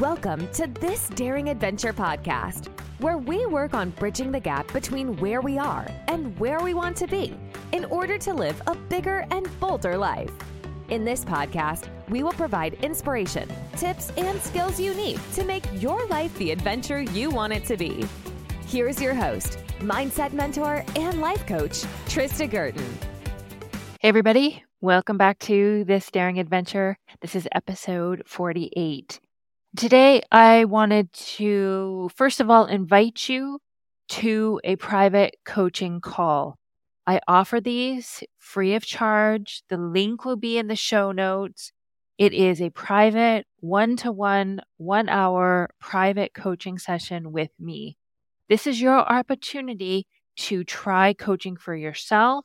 Welcome to This Daring Adventure podcast, where we work on bridging the gap between where we are and where we want to be in order to live a bigger and bolder life. In this podcast, we will provide inspiration, tips, and skills you need to make your life the adventure you want it to be. Here's your host, mindset mentor, and life coach, Trista Gurton. Hey, everybody. Welcome back to This Daring Adventure. This is episode 48. Today, I wanted to, first of all, invite you to a private coaching call. I offer these free of charge. The link will be in the show notes. It is a private, one to one, one hour private coaching session with me. This is your opportunity to try coaching for yourself,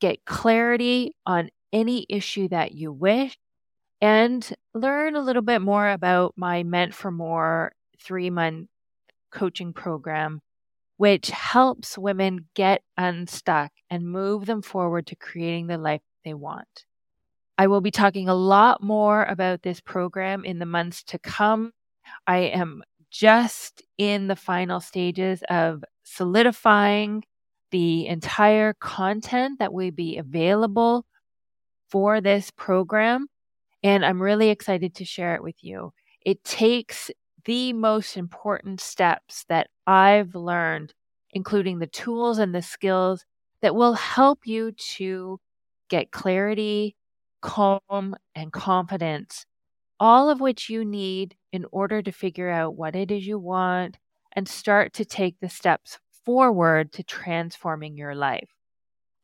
get clarity on any issue that you wish, and learn a little bit more about my Meant for More three month coaching program, which helps women get unstuck and move them forward to creating the life they want. I will be talking a lot more about this program in the months to come. I am just in the final stages of solidifying the entire content that will be available for this program. And I'm really excited to share it with you. It takes the most important steps that I've learned, including the tools and the skills that will help you to get clarity, calm, and confidence, all of which you need in order to figure out what it is you want and start to take the steps forward to transforming your life.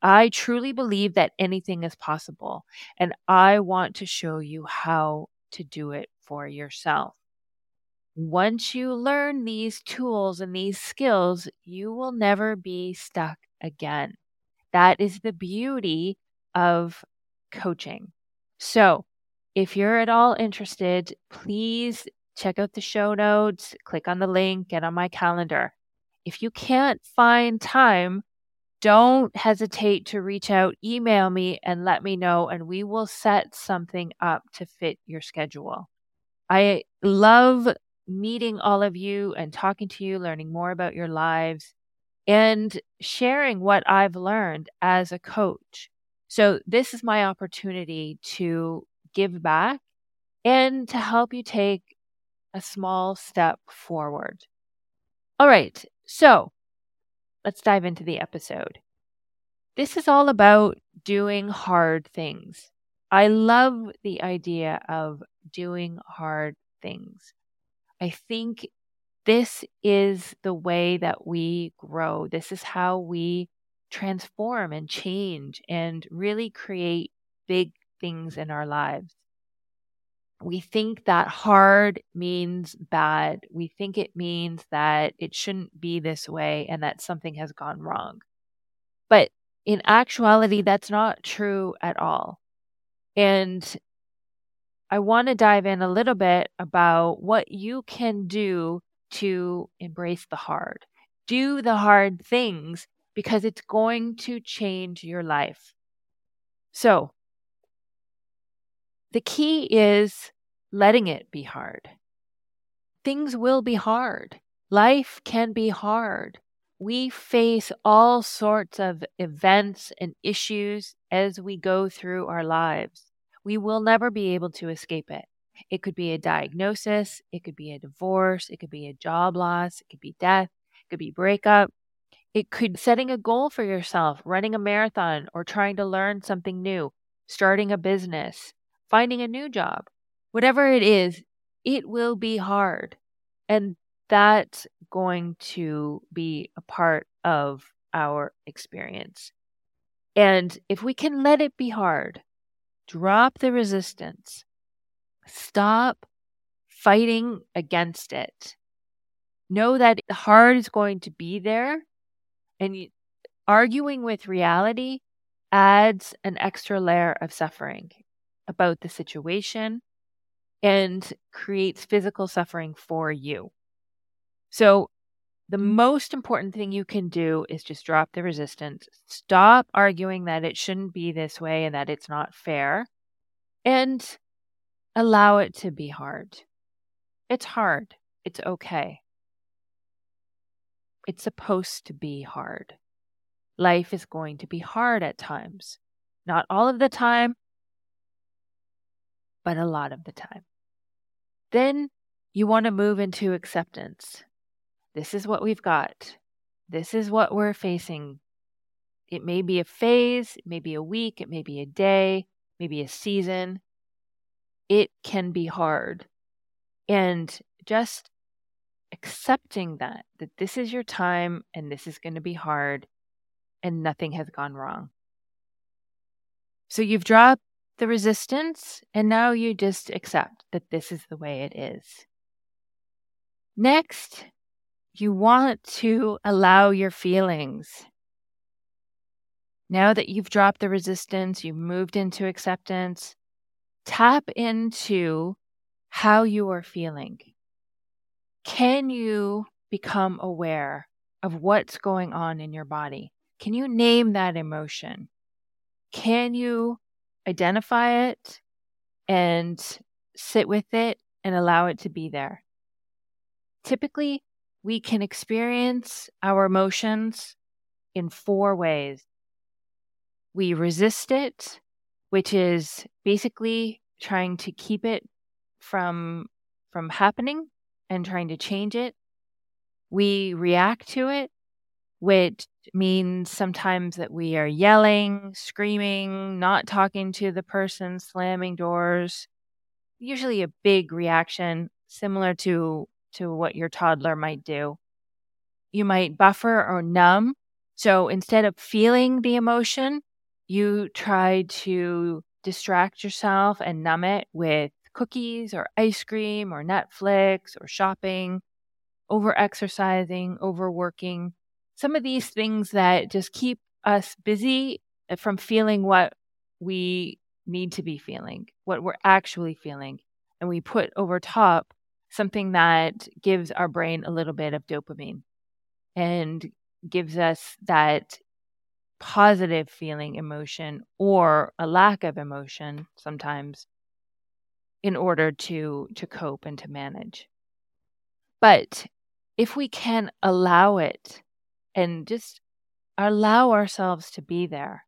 I truly believe that anything is possible, and I want to show you how to do it for yourself. Once you learn these tools and these skills, you will never be stuck again. That is the beauty of coaching. So, if you're at all interested, please check out the show notes, click on the link, get on my calendar. If you can't find time, don't hesitate to reach out, email me, and let me know, and we will set something up to fit your schedule. I love meeting all of you and talking to you, learning more about your lives, and sharing what I've learned as a coach. So, this is my opportunity to give back and to help you take a small step forward. All right, so let's dive into the episode. This is all about doing hard things. I love the idea of doing hard things. I think this is the way that we grow. This is how we transform and change and really create big things in our lives we think that hard means bad. We think it means that it shouldn't be this way and that something has gone wrong. But in actuality, that's not true at all. And I want to dive in a little bit about what you can do to embrace the hard. Do the hard things because it's going to change your life. So, the key is letting it be hard. Things will be hard. Life can be hard. We face all sorts of events and issues as we go through our lives. We will never be able to escape it. It could be a diagnosis, it could be a divorce, it could be a job loss, it could be death, it could be breakup. It could setting a goal for yourself, running a marathon or trying to learn something new, starting a business, finding a new job. Whatever it is, it will be hard. And that's going to be a part of our experience. And if we can let it be hard, drop the resistance, stop fighting against it. Know that hard is going to be there, and arguing with reality adds an extra layer of suffering about the situation and creates physical suffering for you. So, the mm. most important thing you can do is just drop the resistance. Stop arguing that it shouldn't be this way and that it's not fair, and allow it to be hard. It's hard. It's okay. It's supposed to be hard. Life is going to be hard at times. Not all of the time, but a lot of the time. Then you want to move into acceptance. This is what we've got. This is what we're facing. It may be a phase, it may be a week, it may be a day, maybe a season. It can be hard. And just accepting that, that this is your time and this is going to be hard and nothing has gone wrong. So you've dropped the resistance and now you just accept that this is the way it is. Next, you want to allow your feelings. Now that you've dropped the resistance, you've moved into acceptance, tap into how you are feeling. Can you become aware of what's going on in your body? Can you name that emotion? Can you identify it and sit with it and allow it to be there? Typically, we can experience our emotions in four ways. We resist it, which is basically trying to keep it from from happening and trying to change it. We react to it, which means sometimes that we are yelling, screaming, not talking to the person, slamming doors. Usually a big reaction similar to to what your toddler might do. You might buffer or numb. So instead of feeling the emotion, you try to distract yourself and numb it with cookies or ice cream or Netflix or shopping, over exercising, overworking. Some of these things that just keep us busy uh, from feeling what we need to be feeling, what we're actually feeling. And we put over top something that gives our brain a little bit of dopamine and gives us that positive feeling emotion or a lack of emotion sometimes in order to to cope and to manage but if we can allow it and just allow ourselves to be there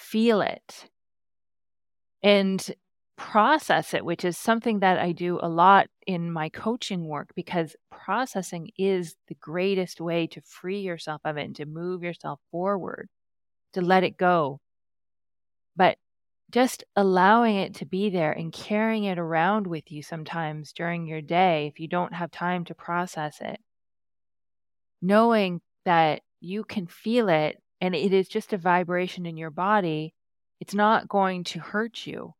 feel it and process it, which is something that I do a lot in my coaching work because processing is the greatest way to free yourself of it and to move yourself forward, to let it go. But just allowing it to be there and carrying it around with you sometimes during your day if you don't have time to process it. Knowing that you can feel it and it is just a vibration in your body, it's not going to hurt you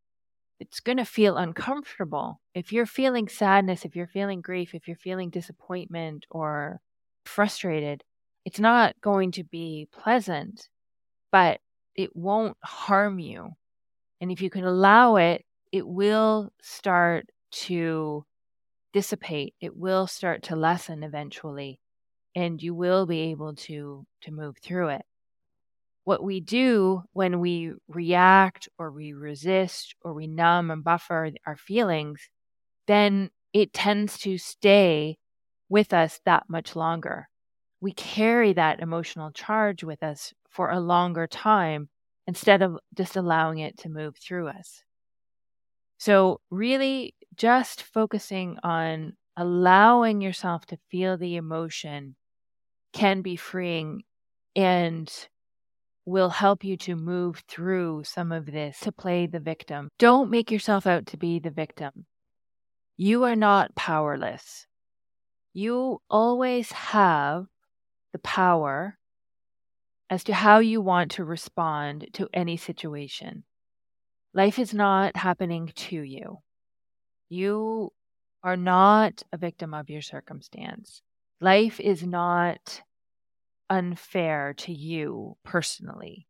it's going to feel uncomfortable. If you're feeling sadness, if you're feeling grief, if you're feeling disappointment or frustrated, it's not going to be pleasant, but it won't harm you. And if you can allow it, it will start to dissipate. It will start to lessen eventually, and you will be able to to move through it what we do when we react or we resist or we numb and buffer our feelings, then it tends to stay with us that much longer. We carry that emotional charge with us for a longer time instead of just allowing it to move through us. So, really, just focusing on allowing yourself to feel the emotion can be freeing and will help you to move through some of this to play the victim. Don't make yourself out to be the victim. You are not powerless. You always have the power as to how you want to respond to any situation. Life is not happening to you. You are not a victim of your circumstance. Life is not unfair to you personally.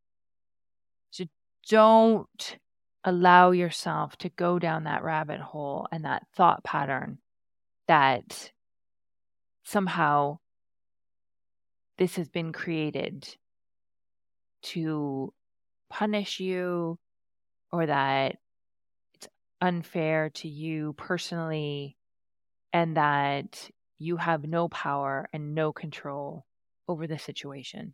So don't allow yourself to go down that rabbit hole and that thought pattern that somehow this has been created to punish you or that it's unfair to you personally. and that you have no power and no control over the situation.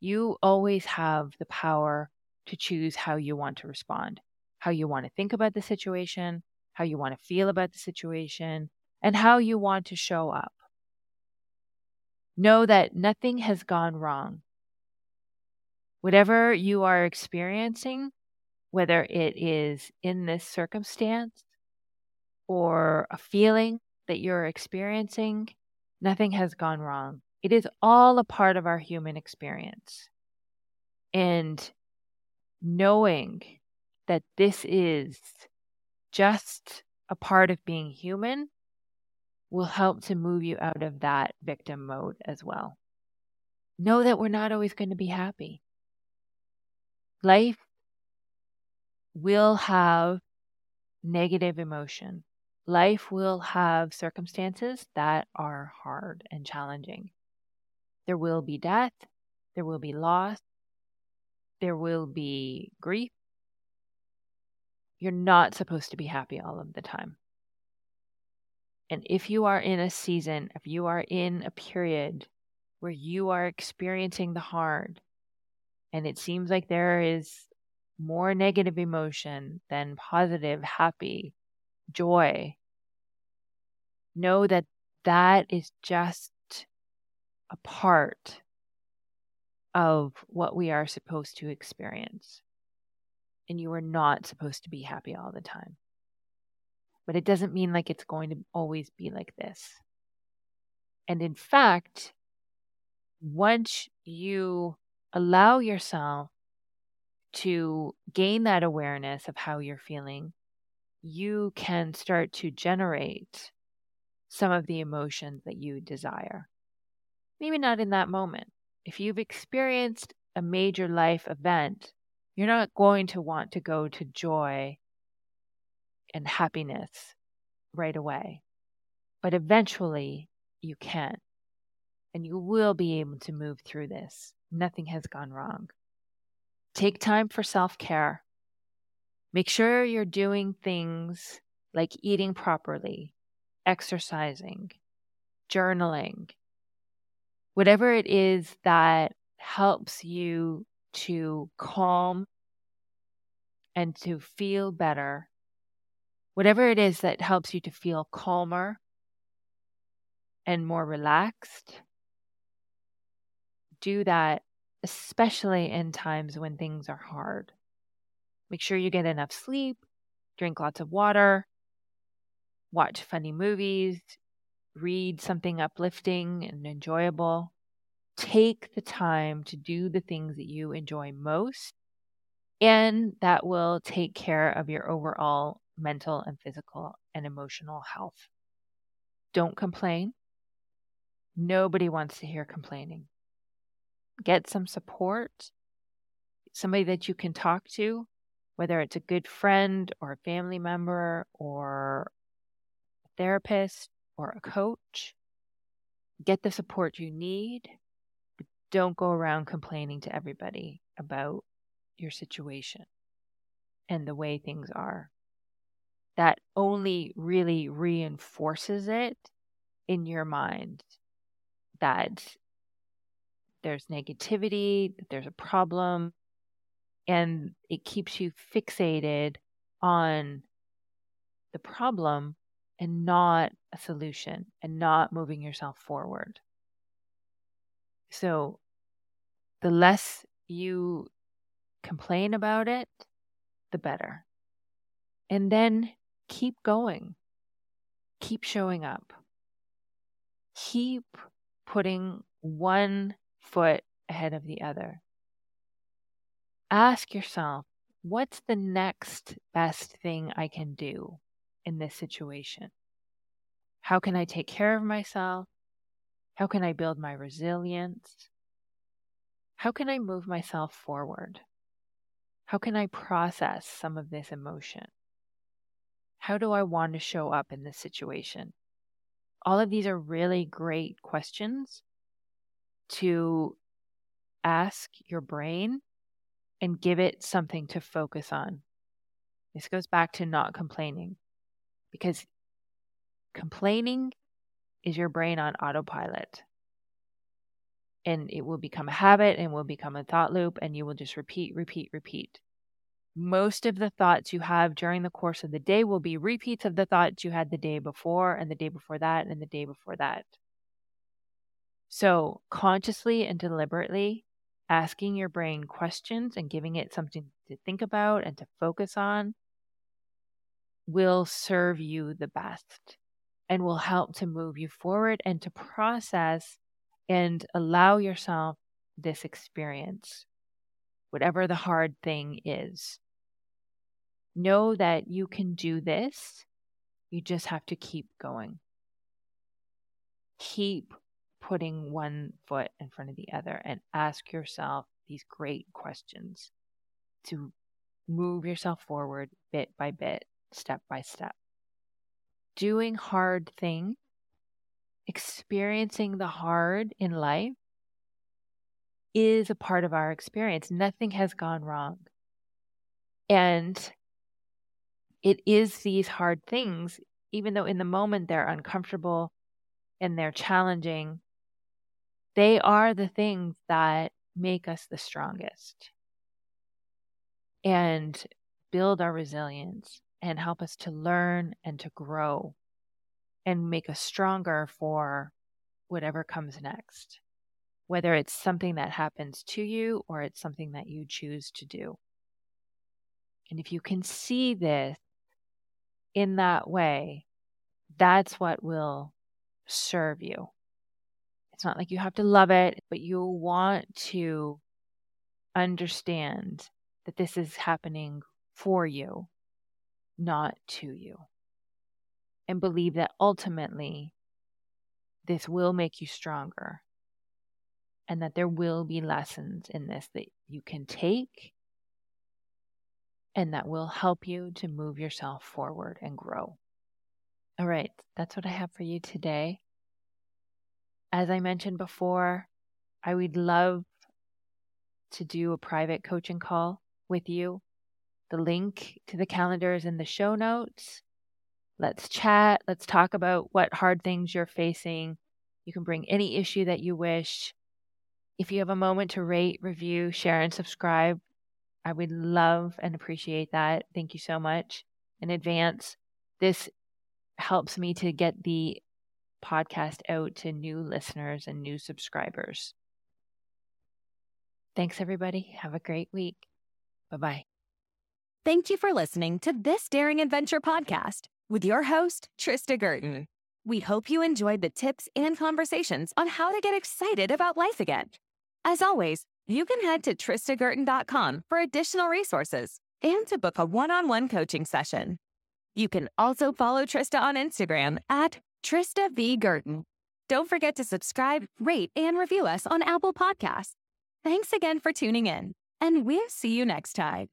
You always have the power to choose how you want to respond, how you want to think about the situation, how you want to feel about the situation, and how you want to show up. Know that nothing has gone wrong. Whatever you are experiencing, whether it is in this circumstance or a feeling that you're experiencing, nothing has gone wrong. It is all a part of our human experience. And knowing that this is just a part of being human will help to move you out of that victim mode as well. Know that we're not always going to be happy. Life will have negative emotion. Life will have circumstances that are hard and challenging. There will be death, there will be loss, there will be grief. You're not supposed to be happy all of the time. And if you are in a season, if you are in a period where you are experiencing the hard, and it seems like there is more negative emotion than positive, happy, joy, know that that is just a part of what we are supposed to experience. And you are not supposed to be happy all the time. But it doesn't mean like it's going to always be like this. And in fact, once you allow yourself to gain that awareness of how you're feeling, you can start to generate some of the emotions that you desire. Maybe not in that moment. If you've experienced a major life event, you're not going to want to go to joy and happiness right away. But eventually you can. And you will be able to move through this. Nothing has gone wrong. Take time for self care. Make sure you're doing things like eating properly, exercising, journaling, whatever it is that helps you to calm and to feel better, whatever it is that helps you to feel calmer and more relaxed, do that, especially in times when things are hard. Make sure you get enough sleep, drink lots of water, watch funny movies, read something uplifting and enjoyable. Take the time to do the things that you enjoy most, and that will take care of your overall mental and physical and emotional health. Don't complain. Nobody wants to hear complaining. Get some support, somebody that you can talk to, whether it's a good friend or a family member or a therapist or a coach. Get the support you need, but don't go around complaining to everybody about your situation and the way things are. That only really reinforces it in your mind that there's negativity, that there's a problem, and it keeps you fixated on the problem and not a solution and not moving yourself forward. So, the less you complain about it, the better. And then keep going, keep showing up, keep putting one foot ahead of the other. Ask yourself, what's the next best thing I can do? in this situation? How can I take care of myself? How can I build my resilience? How can I move myself forward? How can I process some of this emotion? How do I want to show up in this situation? All of these are really great questions to ask your brain and give it something to focus on. This goes back to not complaining because Complaining is your brain on autopilot. And it will become a habit and will become a thought loop, and you will just repeat, repeat, repeat. Most of the thoughts you have during the course of the day will be repeats of the thoughts you had the day before, and the day before that, and the day before that. So, consciously and deliberately asking your brain questions and giving it something to think about and to focus on will serve you the best and will help to move you forward and to process and allow yourself this experience, whatever the hard thing is. Know that you can do this. You just have to keep going. Keep putting one foot in front of the other and ask yourself these great questions to move yourself forward bit by bit, step by step. Doing hard things, experiencing the hard in life is a part of our experience. Nothing has gone wrong. And it is these hard things, even though in the moment they're uncomfortable and they're challenging, they are the things that make us the strongest and build our resilience and help us to learn and to grow and make us stronger for whatever comes next, whether it's something that happens to you or it's something that you choose to do. And if you can see this in that way, that's what will serve you. It's not like you have to love it, but you want to understand that this is happening for you, not to you. And believe that ultimately this will make you stronger and that there will be lessons in this that you can take and that will help you to move yourself forward and grow. All right, that's what I have for you today. As I mentioned before, I would love to do a private coaching call with you. The link to the calendar is in the show notes. Let's chat. Let's talk about what hard things you're facing. You can bring any issue that you wish. If you have a moment to rate, review, share, and subscribe, I would love and appreciate that. Thank you so much in advance. This helps me to get the podcast out to new listeners and new subscribers. Thanks, everybody. Have a great week. Bye bye. Thank you for listening to this Daring Adventure podcast with your host, Trista Gurton. We hope you enjoyed the tips and conversations on how to get excited about life again. As always, you can head to tristagurton.com for additional resources and to book a one on one coaching session. You can also follow Trista on Instagram at Trista V. Gurton. Don't forget to subscribe, rate, and review us on Apple Podcasts. Thanks again for tuning in, and we'll see you next time.